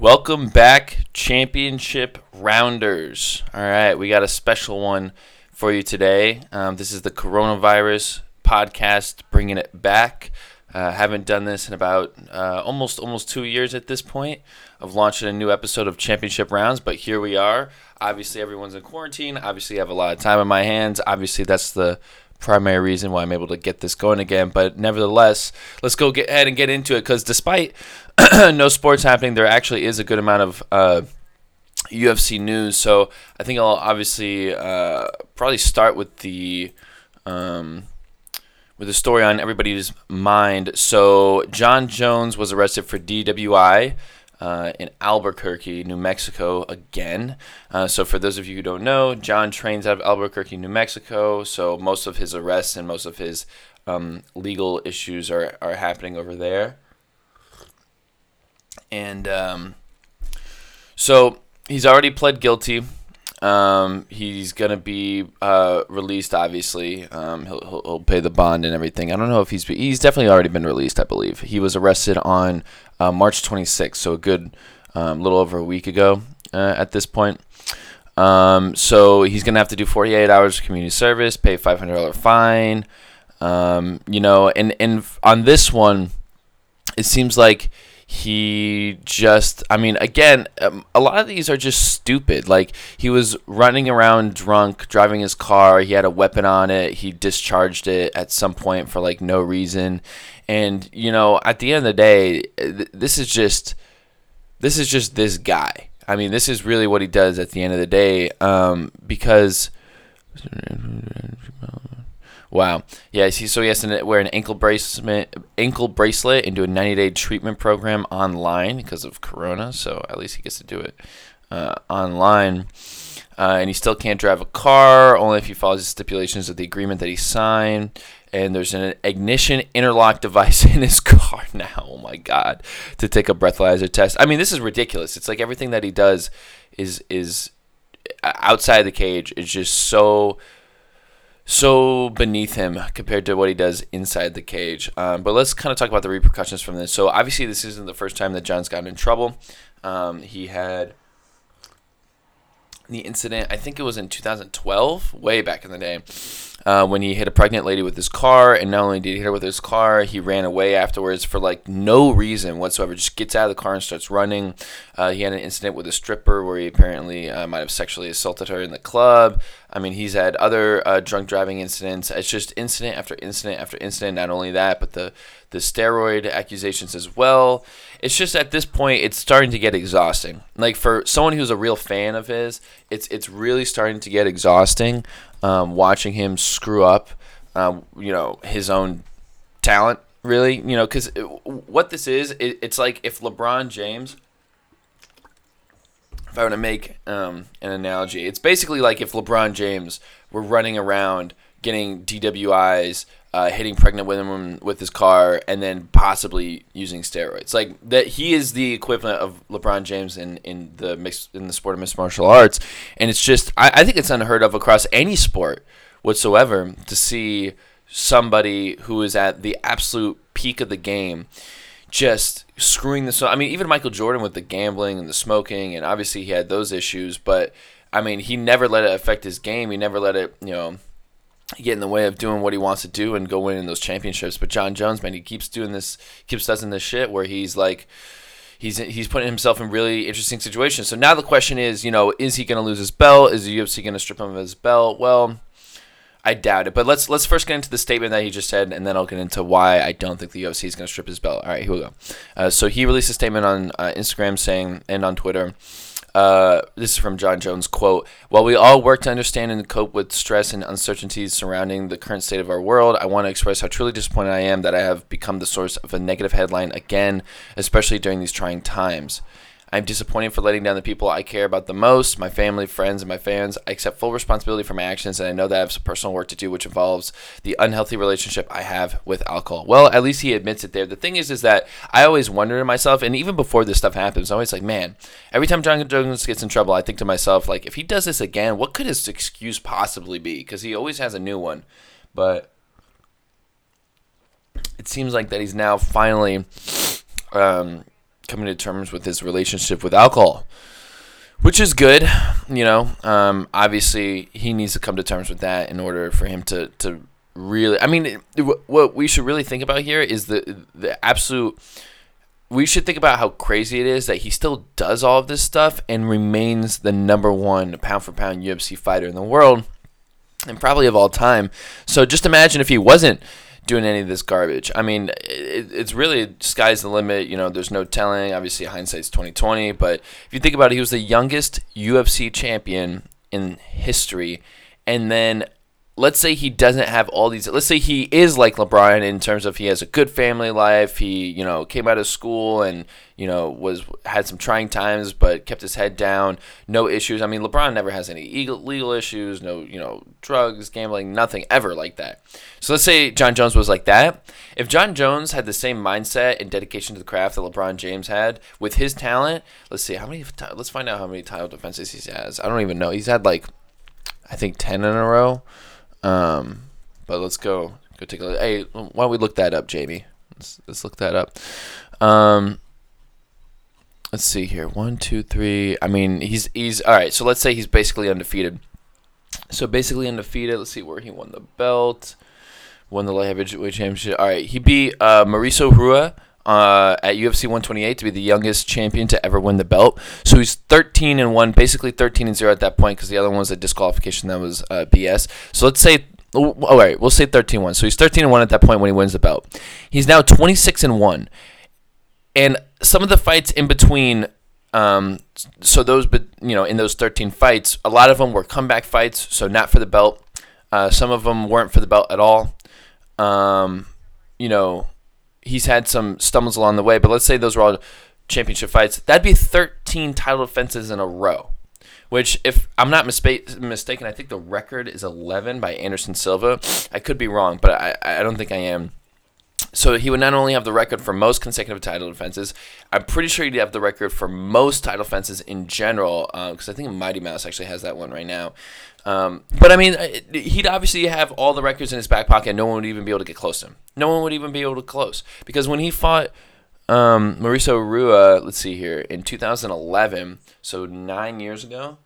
Welcome back, championship rounders. All right, we got a special one for you today. Um, this is the coronavirus podcast, bringing it back. Uh, haven't done this in about uh, almost almost two years at this point of launching a new episode of Championship Rounds, but here we are. Obviously, everyone's in quarantine. Obviously, I have a lot of time on my hands. Obviously, that's the primary reason why I'm able to get this going again. But nevertheless, let's go get ahead and get into it because despite no sports happening, there actually is a good amount of uh, UFC news. So I think I'll obviously uh, probably start with the. Um, with a story on everybody's mind. So, Jon Jones was arrested for DWI uh, in Albuquerque, New Mexico, again. Uh, so, for those of you who don't know, Jon trains out of Albuquerque, New Mexico. So, most of his arrests and most of his um, legal issues are, are happening over there. And um, so, he's already pled guilty. Um, he's gonna be uh, released. Obviously, um, he'll, he'll, he'll pay the bond and everything. I don't know if he's he's definitely already been released. I believe he was arrested on uh, March 26th, so a good um, little over a week ago uh, at this point. Um, so he's gonna have to do 48 hours of community service, pay $500 fine. Um, you know, and and on this one, it seems like he just i mean again um, a lot of these are just stupid. Like he was running around drunk driving his car. He had a weapon on it. He discharged it at some point for like no reason. And you know at the end of the day th- this is just this is just this guy. I mean this is really what he does at the end of the day um, because Wow. Yeah. So he has to wear an ankle bracelet, ankle bracelet, and do a 90-day treatment program online because of Corona. So at least he gets to do it uh, online. Uh, and he still can't drive a car only if he follows the stipulations of the agreement that he signed. And there's an ignition interlock device in his car now. Oh my God! To take a breathalyzer test. I mean, this is ridiculous. It's like everything that he does is is uh, outside the cage is just so so beneath him compared to what he does inside the cage. Um, but let's kind of talk about the repercussions from this. So obviously, this isn't the first time that Jon's gotten in trouble. Um, he had the incident. I think it was in 2012, way back in the day, uh, when he hit a pregnant lady with his car. And not only did he hit her with his car, he ran away afterwards for like no reason whatsoever. Just gets out of the car and starts running. Uh, he had an incident with a stripper where he apparently uh, might have sexually assaulted her in the club. I mean, he's had other uh, drunk driving incidents. It's just incident after incident after incident. Not only that, but the the steroid accusations as well. It's just at this point, it's starting to get exhausting. Like for someone who's a real fan of his, it's it's really starting to get exhausting um, watching him screw up. Um, you know his own talent, really. You know, because what this is, it, it's like if LeBron James if I were to make um, an analogy, it's basically like if LeBron James were running around getting DWIs, uh, hitting pregnant women with his car, and then possibly using steroids. Like that, he is the equivalent of LeBron James in, in the mix in the sport of mixed martial arts, and it's just I, I think it's unheard of across any sport whatsoever to see somebody who is at the absolute peak of the game just screwing this up. I mean, even Michael Jordan with the gambling and the smoking, and obviously he had those issues, but I mean, he never let it affect his game. He never let it, you know, get in the way of doing what he wants to do and go winning those championships. But Jon Jones, man, he keeps doing this, keeps doing this shit where he's like, he's he's putting himself in really interesting situations. So now the question is, you know, is he going to lose his belt? Is the UFC going to strip him of his belt? Well, I doubt it. But let's let's first get into the statement that he just said, and then I'll get into why I don't think the UFC is going to strip his belt. All right, here we go. Uh, so he released a statement on uh, Instagram saying and on Twitter. Uh, this is from Jon Jones quote While we all work to understand and cope with stress and uncertainties surrounding the current state of our world, I want to express how truly disappointed I am that I have become the source of a negative headline again, especially during these trying times. I'm disappointed for letting down the people I care about the most, my family, friends, and my fans. I accept full responsibility for my actions, and I know that I have some personal work to do, which involves the unhealthy relationship I have with alcohol. Well, at least he admits it there. The thing is, is that I always wonder to myself, and even before this stuff happens, I'm always like, man, every time Jon Jones gets in trouble, I think to myself, like, if he does this again, what could his excuse possibly be? Because he always has a new one. But it seems like that he's now finally um, coming to terms with his relationship with alcohol, which is good. You know, um, obviously he needs to come to terms with that in order for him to to really. I mean, what we should really think about here is the the absolute. We should think about how crazy it is that he still does all of this stuff and remains the number one pound for pound UFC fighter in the world, and probably of all time. So just imagine if he wasn't doing any of this garbage. I mean, it, it's really sky's the limit. You know, there's no telling. Obviously, hindsight's 2020. But if you think about it, he was the youngest UFC champion in history, and then let's say he doesn't have all these let's say he is like LeBron in terms of he has a good family life he you know came out of school and you know was had some trying times but kept his head down no issues. I mean LeBron never has any legal issues no you know drugs gambling nothing ever like that. So let's say Jon Jones was like that. If Jon Jones had the same mindset and dedication to the craft that LeBron James had with his talent let's see how many let's find out how many title defenses he has. I don't even know. He's had like I think 10 in a row um, but let's go go take a look. Hey, why don't we look that up, Jamie? Let's let's look that up. Um, let's see here. One, two, three. I mean, he's he's all right. So let's say he's basically undefeated. So basically undefeated. Let's see where he won the belt. Won the light heavyweight championship. All right, he beat uh, Mauricio Rua uh, at UFC 128 to be the youngest champion to ever win the belt. So he's 13 and one, basically 13 and zero at that point because the other one was a disqualification that was uh, BS. So let's say. Oh, all right, we'll say 13 1. So he's 13 and 1 at that point when he wins the belt. He's now 26 and 1. And some of the fights in between um, so those, but you know, in those 13 fights, a lot of them were comeback fights, so not for the belt. Uh, some of them weren't for the belt at all. Um, you know, he's had some stumbles along the way, but let's say those were all championship fights. That'd be 13 title defenses in a row. Which, if I'm not mispa- mistaken, I think the record is 11 by Anderson Silva. I could be wrong, but I, I don't think I am. So he would not only have the record for most consecutive title defenses, I'm pretty sure he'd have the record for most title defenses in general, because uh, I think Mighty Mouse actually has that one right now. Um, but I mean, uh, he'd obviously have all the records in his back pocket. No one would even be able to get close to him. No one would even be able to close because when he fought um, Mauricio Rua, let's see here, in 2011, so nine years ago.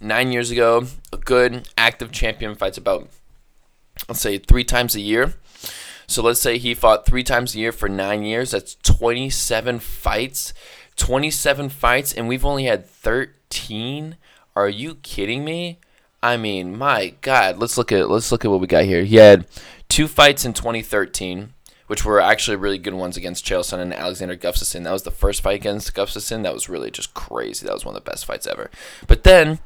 Nine years ago, a good active champion fights about, let's say, three times a year. So let's say he fought three times a year for nine years. That's 27 fights. 27 fights, and we've only had 13 are you kidding me? I mean, my God. Let's look at let's look at what we got here. He had two fights in 2013, which were actually really good ones against Chael and Alexander Gustafsson. That was the first fight against Gustafsson. That was really just crazy. That was one of the best fights ever. But then,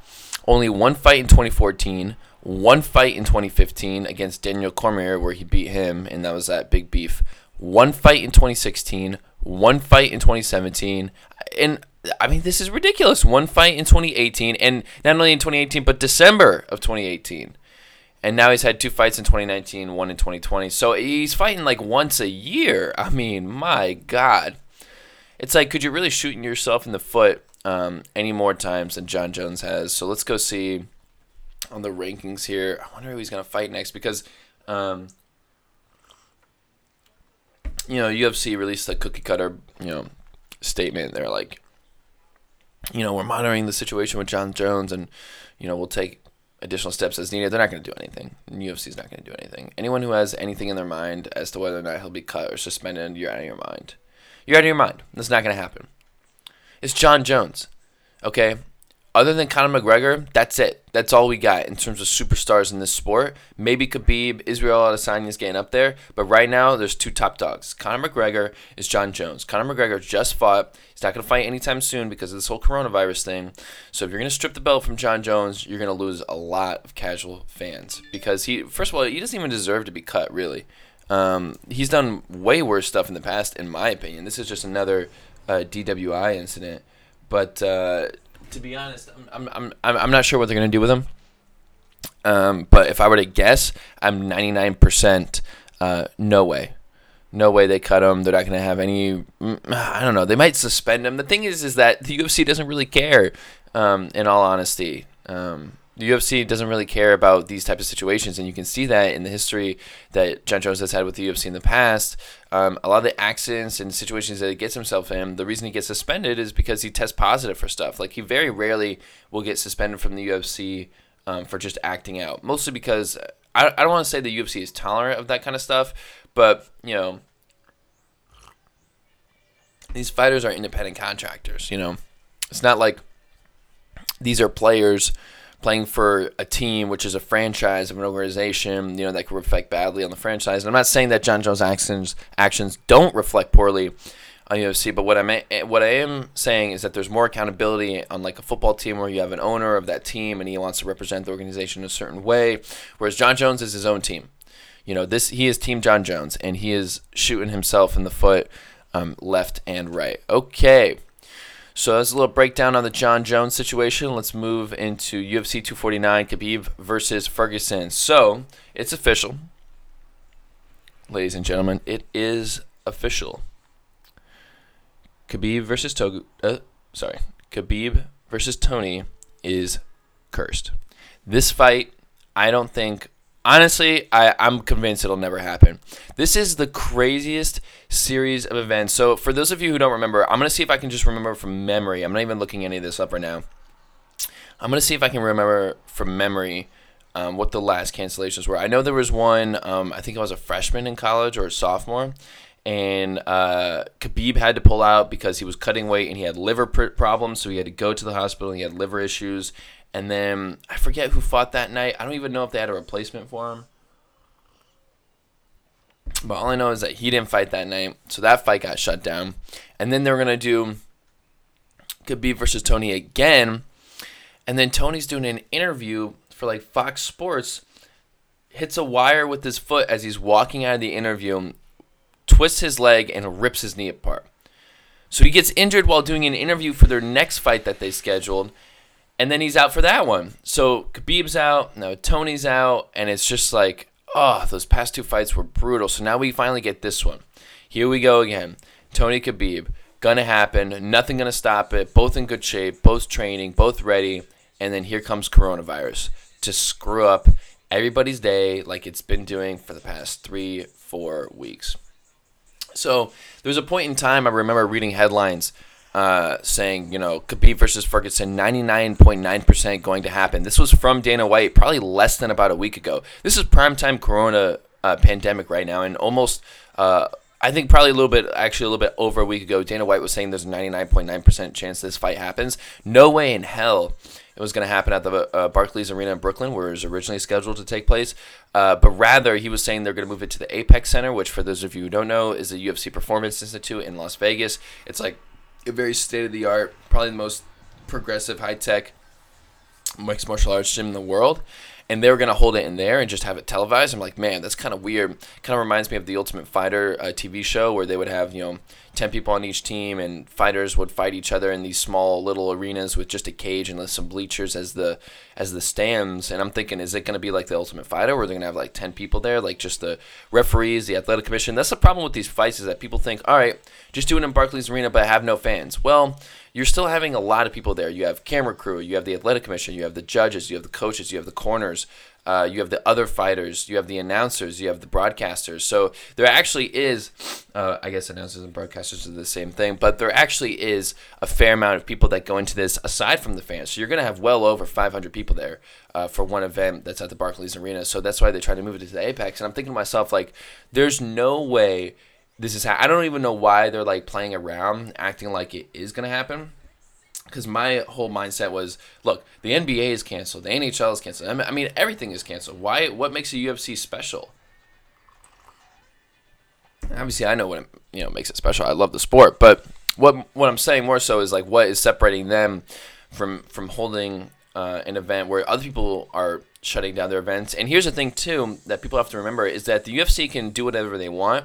only one fight in 2014, one fight in 2015 against Daniel Cormier, where he beat him, and that was that big beef. One fight in 2016, one fight in 2017, and I mean, this is ridiculous. One fight in 2018, and not only in 2018, but December of 2018. And now he's had two fights in 2019, one in 2020. So he's fighting like once a year. I mean, my God. It's like, could you really shoot yourself in the foot um, any more times than Jon Jones has? So let's go see on the rankings here. I wonder who he's going to fight next because, um, you know, UFC released a cookie cutter, you know, statement. They're like, you know, we're monitoring the situation with Jon Jones, and you know, we'll take additional steps as needed. They're not going to do anything. UFC is not going to do anything. Anyone who has anything in their mind as to whether or not he'll be cut or suspended, you're out of your mind. You're out of your mind. That's not going to happen. It's Jon Jones. Okay, other than Conor McGregor, that's it. That's all we got in terms of superstars in this sport. Maybe Khabib, Israel Adesanya is getting up there, but right now there's two top dogs. Conor McGregor is Jon Jones. Conor McGregor just fought. He's not going to fight anytime soon because of this whole coronavirus thing. So if you're going to strip the belt from Jon Jones, you're going to lose a lot of casual fans because he, first of all, he doesn't even deserve to be cut. Really, um, he's done way worse stuff in the past, in my opinion. This is just another uh, DWI incident, but. Uh, to be honest, I'm I'm I'm, I'm not sure what they're gonna do with him. Um, but if I were to guess, I'm 99% uh, no way. No way they cut him. They're not going to have any. Mm, I don't know. They might suspend him. The thing is, is that the UFC doesn't really care. Um, in all honesty, um, the UFC doesn't really care about these types of situations, and you can see that in the history that Jon Jones has had with the UFC in the past. Um, a lot of the accidents and situations that he gets himself in, the reason he gets suspended is because he tests positive for stuff. Like he very rarely will get suspended from the UFC um, for just acting out, mostly because I, I don't want to say the UFC is tolerant of that kind of stuff, but you know these fighters are independent contractors. You know, it's not like these are players playing for a team which is a franchise of an organization, you know, that could reflect badly on the franchise. And I'm not saying that Jon Jones' actions actions don't reflect poorly on UFC, but what I what I am saying is that there's more accountability on like a football team where you have an owner of that team and he wants to represent the organization in a certain way, whereas Jon Jones is his own team. You know, this he is Team Jon Jones and he is shooting himself in the foot um, left and right. Okay. So that's a little breakdown on the Jon Jones situation. Let's move into UFC 249, Khabib versus Ferguson. So it's official, ladies and gentlemen. It is official. Khabib versus Togu. Uh, sorry, Khabib versus Tony is cursed. This fight, I don't think honestly, I, I'm convinced it'll never happen. This is the craziest series of events. So, for those of you who don't remember, I'm going to see if I can just remember from memory. I'm not even looking any of this up right now. I'm going to see if I can remember from memory um, what the last cancellations were. I know there was one, um, I think I was a freshman in college or a sophomore, and uh, Khabib had to pull out because he was cutting weight and he had liver pr- problems, so he had to go to the hospital. And he had liver issues, and then I forget who fought that night. I don't even know if they had a replacement for him. But all I know is that he didn't fight that night, so that fight got shut down. And then they were gonna do Khabib versus Tony again, and then Tony's doing an interview for like Fox Sports, hits a wire with his foot as he's walking out of the interview, twists his leg and rips his knee apart. So he gets injured while doing an interview for their next fight that they scheduled, and then he's out for that one. So Khabib's out, now Tony's out, and it's just like, oh, those past two fights were brutal. So now we finally get this one. Here we go again. Tony Khabib, gonna happen. Nothing gonna stop it. Both in good shape, both training, both ready. And then here comes coronavirus to screw up everybody's day like it's been doing for the past three, four weeks. So there's a point in time I remember reading headlines uh, saying, you know, Khabib versus Ferguson, 99.9% going to happen. This was from Dana White probably less than about a week ago. This is primetime Corona uh, pandemic right now, and almost, uh, I think probably a little bit, actually a little bit over a week ago, Dana White was saying there's a 99.9% chance this fight happens. No way in hell it was going to happen at the uh, Barclays Arena in Brooklyn, where it was originally scheduled to take place. Uh, but rather, he was saying they're going to move it to the Apex Center, which, for those of you who don't know, is the UFC Performance Institute in Las Vegas. It's like very state of the art, probably the most progressive, high tech mixed martial arts gym in the world. And they were gonna hold it in there and just have it televised. I'm like, man, that's kind of weird. Kind of reminds me of the Ultimate Fighter uh, TV show where they would have you know 10 people on each team and fighters would fight each other in these small little arenas with just a cage and some bleachers as the as the stands and i'm thinking is it to be like the ultimate fighter where they're to have like 10 people there like just the referees the athletic commission that's the problem with these fights is that people think all right just do it in barclays arena but have no fans well you're still having a lot of people there you have camera crew you have the athletic commission you have the judges you have the coaches you have the corners uh, you have the other fighters, you have the announcers, you have the broadcasters. So there actually is, uh, I guess announcers and broadcasters are the same thing, but there actually is a fair amount of people that go into this aside from the fans. So you're going to have well over 500 people there uh, for one event that's at the Barclays Arena. So that's why they try to move it to the Apex. And I'm thinking to myself, like, there's no way this is. Ha- I don't even know why they're like playing around, acting like it is going to happen because my whole mindset was, look, the NBA is canceled, the NHL is canceled. I mean, everything is canceled. Why? What makes a UFC special? Obviously, I know what it, you know makes it special. I love the sport, but what what I'm saying more so is like what is separating them from from holding uh, an event where other people are shutting down their events. And here's the thing too that people have to remember is that the UFC can do whatever they want.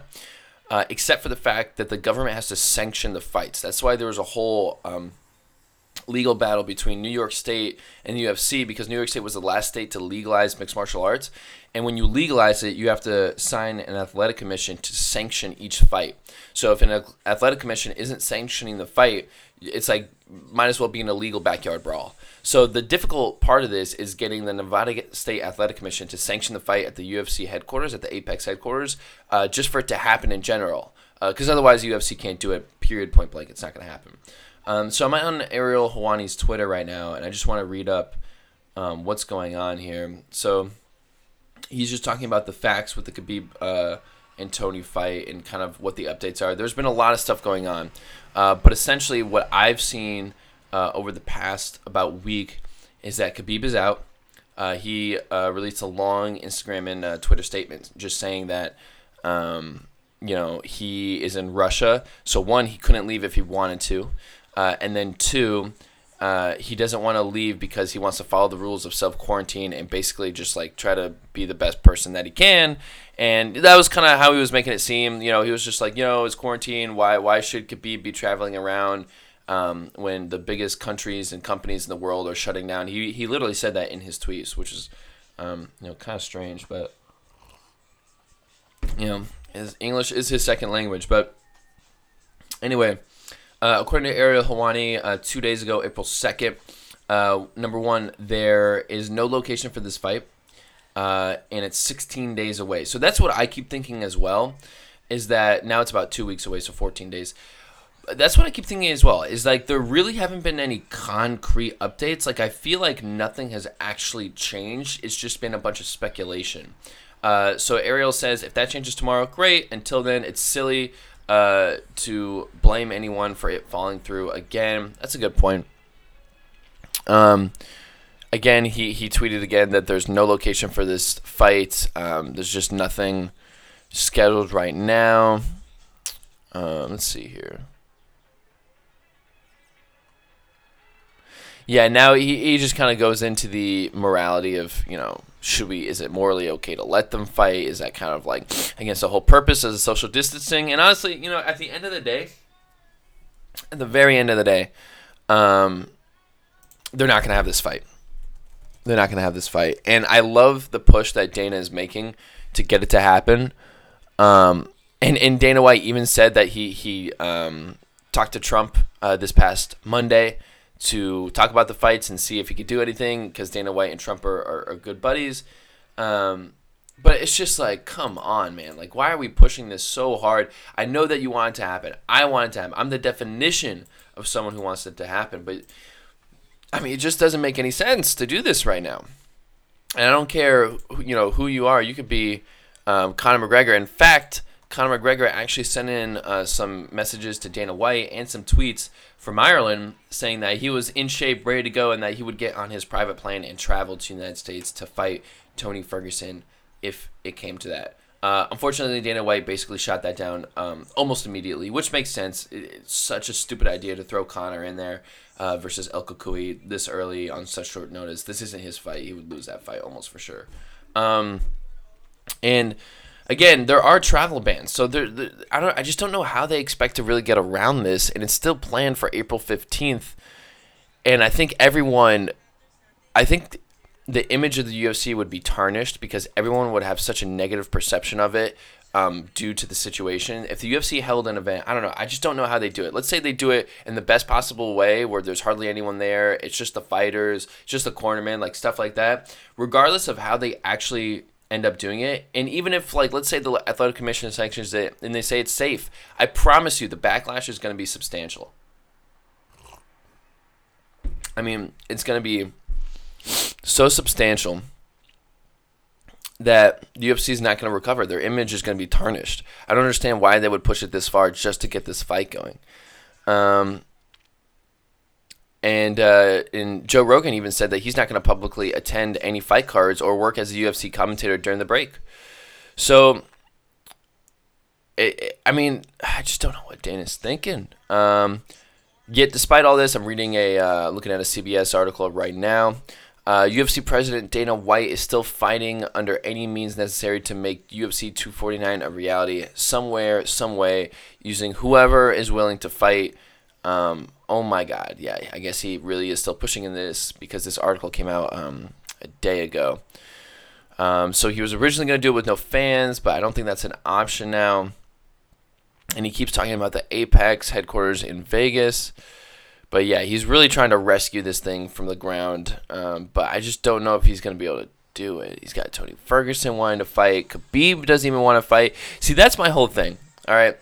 Uh, except for the fact that the government has to sanction the fights. That's why there was a whole um, legal battle between New York State and the UFC because New York State was the last state to legalize mixed martial arts. And when you legalize it, you have to sign an athletic commission to sanction each fight. So if an athletic commission isn't sanctioning the fight, it's like might as well be an illegal backyard brawl. So the difficult part of this is getting the Nevada State Athletic Commission to sanction the fight at the UFC headquarters, at the Apex headquarters, uh, just for it to happen in general. Because uh, otherwise, the UFC can't do it. Period. Point blank. It's not going to happen. Um, so I'm on Ariel Helwani's Twitter right now, and I just want to read up um, what's going on here. So he's just talking about the facts with the Khabib uh, and Tony fight and kind of what the updates are. There's been a lot of stuff going on, uh, but essentially what I've seen uh, over the past about week is that Khabib is out. Uh, he uh, released a long Instagram and uh, Twitter statement just saying that. Um, you know, he is in Russia. So, one, he couldn't leave if he wanted to. Uh, and then two, uh, he doesn't want to leave because he wants to follow the rules of self quarantine and basically just like try to be the best person that he can. And that was kind of how he was making it seem. You know, he was just like, you know, it's quarantine. Why why should Khabib be traveling around um, when the biggest countries and companies in the world are shutting down? He he literally said that in his tweets, which is um, you know kind of strange, but you know, his English is his second language. But anyway. Uh, according to Ariel Helwani, uh, two days ago, April 2nd, uh, number one, there is no location for this fight, uh, and it's 16 days away. So that's what I keep thinking as well, is that now it's about two weeks away, so 14 days. That's what I keep thinking as well, is like there really haven't been any concrete updates. Like I feel like nothing has actually changed. It's just been a bunch of speculation. Uh, so Ariel says, if that changes tomorrow, great. Until then, it's silly uh, to blame anyone for it falling through again. That's a good point. Um, again, he, he tweeted again that there's no location for this fight. Um, there's just nothing scheduled right now. Um, let's see here. Yeah, now he, he just kind of goes into the morality of, you know, should we is it morally okay to let them fight? Is that kind of like against the whole purpose of social distancing? And honestly you know at the end of the day at the very end of the day um, they're not going to have this fight. They're not going to have this fight. And i love the push that dana is making to get it to happen. Um, and, and dana white even said that he he um, talked to trump uh, this past monday to talk about the fights and see if he could do anything because Dana White and Trump are, are, are good buddies. Um, but it's just like, come on, man. Like, why are we pushing this so hard? I know that you want it to happen. I want it to happen. I'm the definition of someone who wants it to happen. But, I mean, it just doesn't make any sense to do this right now. And I don't care, you know, who you are. You could be um, Conor McGregor. In fact, Conor McGregor actually sent in uh, some messages to Dana White and some tweets from Ireland saying that he was in shape, ready to go, and that he would get on his private plane and travel to the United States to fight Tony Ferguson if it came to that. Uh, unfortunately, Dana White basically shot that down um, almost immediately, which makes sense. It's such a stupid idea to throw Conor in there uh, versus El Cucuy this early on such short notice. This isn't his fight. He would lose that fight almost for sure. Um, and again, there are travel bans, so there, I don't. I just don't know how they expect to really get around this, and it's still planned for April fifteenth. And I think everyone, I think the image of the UFC would be tarnished because everyone would have such a negative perception of it um, due to the situation. If the UFC held an event, I don't know. I just don't know how they do it. Let's say they do it in the best possible way, where there's hardly anyone there. It's just the fighters, just the cornerman, like stuff like that. Regardless of how they actually end up doing it. And even if, like, let's say the athletic commission sanctions it and they say it's safe, I promise you the backlash is going to be substantial. I mean, it's going to be so substantial that the UFC is not going to recover. Their image is going to be tarnished. I don't understand why they would push it this far just to get this fight going. Um, and uh, and Joe Rogan even said that he's not going to publicly attend any fight cards or work as a UFC commentator during the break. So, it, it, I mean, I just don't know what Dana's thinking. Um, yet, despite all this, I'm reading a uh, looking at a CBS article right now. Uh, UFC President Dana White is still fighting under any means necessary to make UFC 249 a reality somewhere, some way, using whoever is willing to fight Um, oh my God, yeah, I guess he really is still pushing in this because this article came out um, a day ago. Um, so he was originally going to do it with no fans, but I don't think that's an option now. And he keeps talking about the Apex headquarters in Vegas. But yeah, he's really trying to rescue this thing from the ground. Um, but I just don't know if he's going to be able to do it. He's got Tony Ferguson wanting to fight. Khabib doesn't even want to fight. See, that's my whole thing. All right,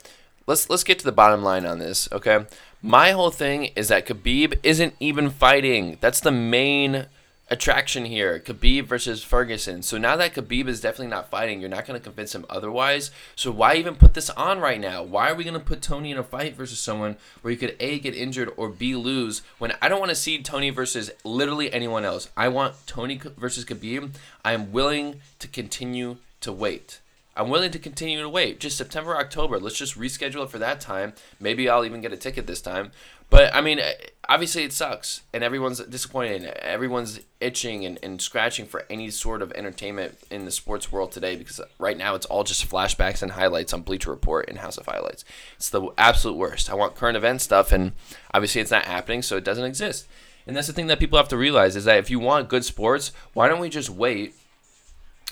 let's let's get to the bottom line on this. Okay, my whole thing is that Khabib isn't even fighting. That's the main attraction here. Khabib versus Ferguson. So now that Khabib is definitely not fighting, you're not going to convince him otherwise. So why even put this on right now? Why are we going to put Tony in a fight versus someone where he could A, get injured or B, lose when I don't want to see Tony versus literally anyone else? I want Tony versus Khabib. I am willing to continue to wait. I'm willing to continue to wait. Just September, October. Let's just reschedule it for that time. Maybe I'll even get a ticket this time. But I mean, obviously it sucks, and everyone's disappointed. And Everyone's itching and, and scratching for any sort of entertainment in the sports world today because right now it's all just flashbacks and highlights on Bleacher Report and House of Highlights. It's the absolute worst. I want current event stuff, and obviously it's not happening, so it doesn't exist. And that's the thing that people have to realize is that if you want good sports, why don't we just wait?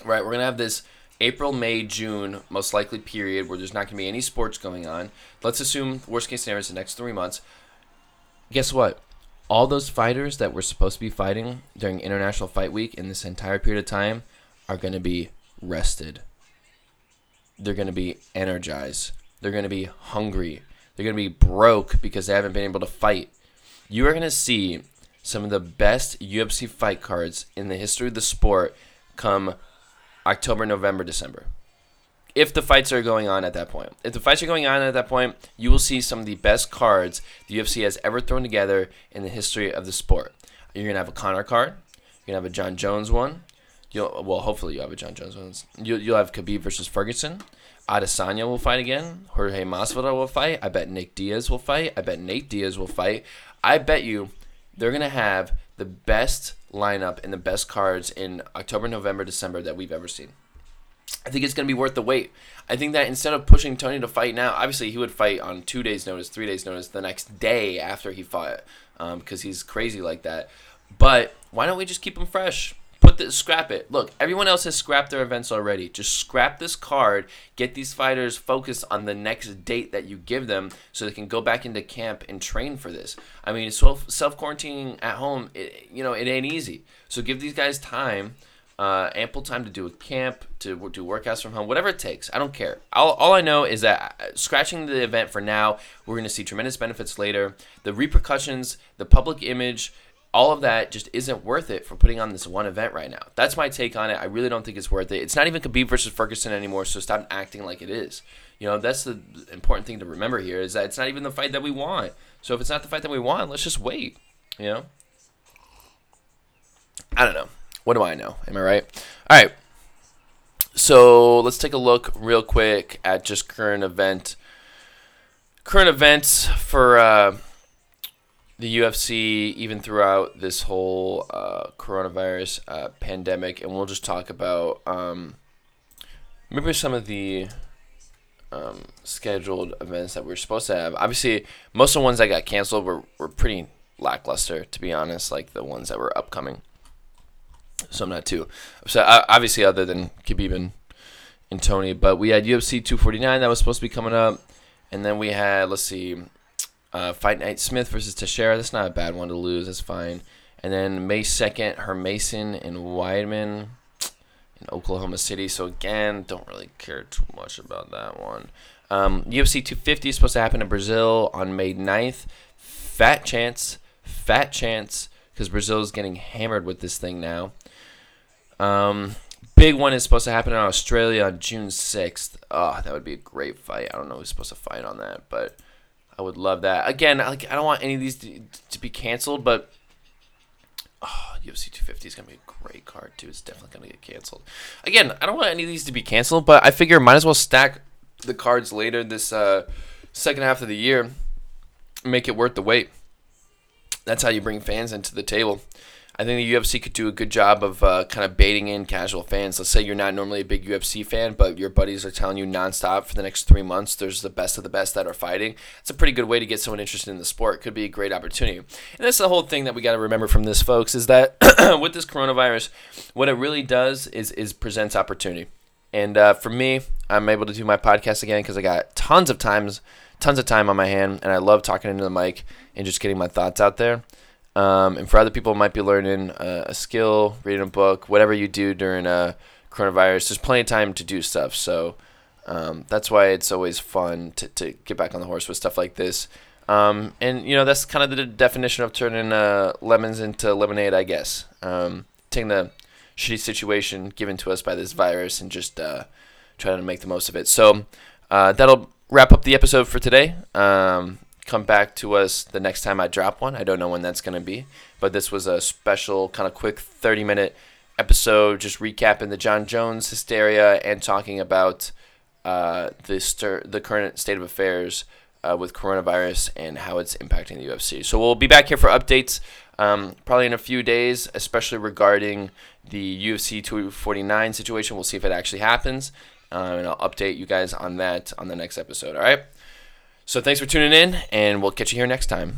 Right, we're gonna have this April, May, June, most likely period where there's not going to be any sports going on. Let's assume worst case scenario is the next three months. Guess what? All those fighters that were supposed to be fighting during International Fight Week in this entire period of time are going to be rested. They're going to be energized. They're going to be hungry. They're going to be broke because they haven't been able to fight. You are going to see some of the best UFC fight cards in the history of the sport come October, November, December. If the fights are going on at that point. If the fights are going on at that point, you will see some of the best cards the UFC has ever thrown together in the history of the sport. You're to have a Conor card. You're to have a Jon Jones one. You'll, well, hopefully you have a Jon Jones one. You'll, you'll have Khabib versus Ferguson. Adesanya will fight again. Jorge Masvidal will fight. I bet Nick Diaz will fight. I bet Nate Diaz will fight. I bet you they're to have the best lineup and the best cards in October, November, December that we've ever seen. I think it's going to be worth the wait. I think that instead of pushing Tony to fight now, obviously he would fight on two days' notice, three days' notice, the next day after he fought, because um, he's crazy like that. But why don't we just keep him fresh? Put the scrap it. Look, everyone else has scrapped their events already. Just scrap this card. Get these fighters focused on the next date that you give them, so they can go back into camp and train for this. I mean, self self quarantining at home, it, you know, it ain't easy. So give these guys time. Uh, ample time to do a camp, to do workouts from home, whatever it takes. I don't care. All, all I know is that uh, scratching the event for now, we're going to see tremendous benefits later. The repercussions, the public image, all of that just isn't worth it for putting on this one event right now. That's my take on it. I really don't think it's worth it. It's not even Khabib versus Ferguson anymore, so stop acting like it is. You know, that's the important thing to remember here is that it's not even the fight that we want. So if it's not the fight that we want, let's just wait. You know? I don't know. What do I know? Am I right? All right. So let's take a look real quick at just current event. Current events for uh, the UFC even throughout this whole uh, coronavirus uh, pandemic, and we'll just talk about um, maybe some of the um, scheduled events that we are supposed to have. Obviously, most of the ones that got canceled were, were pretty lackluster, to be honest, like the ones that were upcoming. So I'm not too upset, obviously, other than Khabib and, and Tony. But we had UFC 249 that was supposed to be coming up. And then we had, let's see, uh, Fight Night Smith versus Teixeira. That's not a bad one to lose. That's fine. And then May 2nd, Hermansson and Weidman in Oklahoma City. So again, don't really care too much about that one. Um, UFC 250 is supposed to happen in Brazil on May 9th. Fat chance, fat chance, because Brazil is getting hammered with this thing now. Um, big one is supposed to happen in Australia on June 6th. Oh, that would be a great fight. I don't know who's supposed to fight on that, but I would love that. Again, like I don't want any of these to, to be canceled, but oh, UFC 250 is gonna be a great card too. It's definitely gonna get canceled. Again, I don't want any of these to be canceled, but I figure might as well stack the cards later this uh, second half of the year, make it worth the wait. That's how you bring fans into the table. I think the UFC could do a good job of uh, kind of baiting in casual fans. Let's say you're not normally a big UFC fan, but your buddies are telling you nonstop for the next three months there's the best of the best that are fighting. It's a pretty good way to get someone interested in the sport. Could be a great opportunity. And that's the whole thing that we got to remember from this, folks, is that with this coronavirus, what it really does is is presents opportunity. And uh, for me, I'm able to do my podcast again because I got tons of times, tons of time on my hand, and I love talking into the mic and just getting my thoughts out there. Um, and for other people, might be learning uh, a skill, reading a book, whatever you do during a uh, coronavirus. There's plenty of time to do stuff. So um, that's why it's always fun to, to get back on the horse with stuff like this. Um, and you know that's kind of the definition of turning uh, lemons into lemonade, I guess. Um, taking the shitty situation given to us by this virus and just uh, trying to make the most of it. So uh, that'll wrap up the episode for today. Um, come back to us the next time I drop one. I don't know when that's going to be, but this was a special kind of quick 30 minute episode just recapping the Jon Jones hysteria and talking about uh, the, stir- the current state of affairs uh, with coronavirus and how it's impacting the UFC. So we'll be back here for updates um, probably in a few days, especially regarding the UFC 249 situation. We'll see if it actually happens, uh, and I'll update you guys on that on the next episode. All right. So thanks for tuning in, and we'll catch you here next time.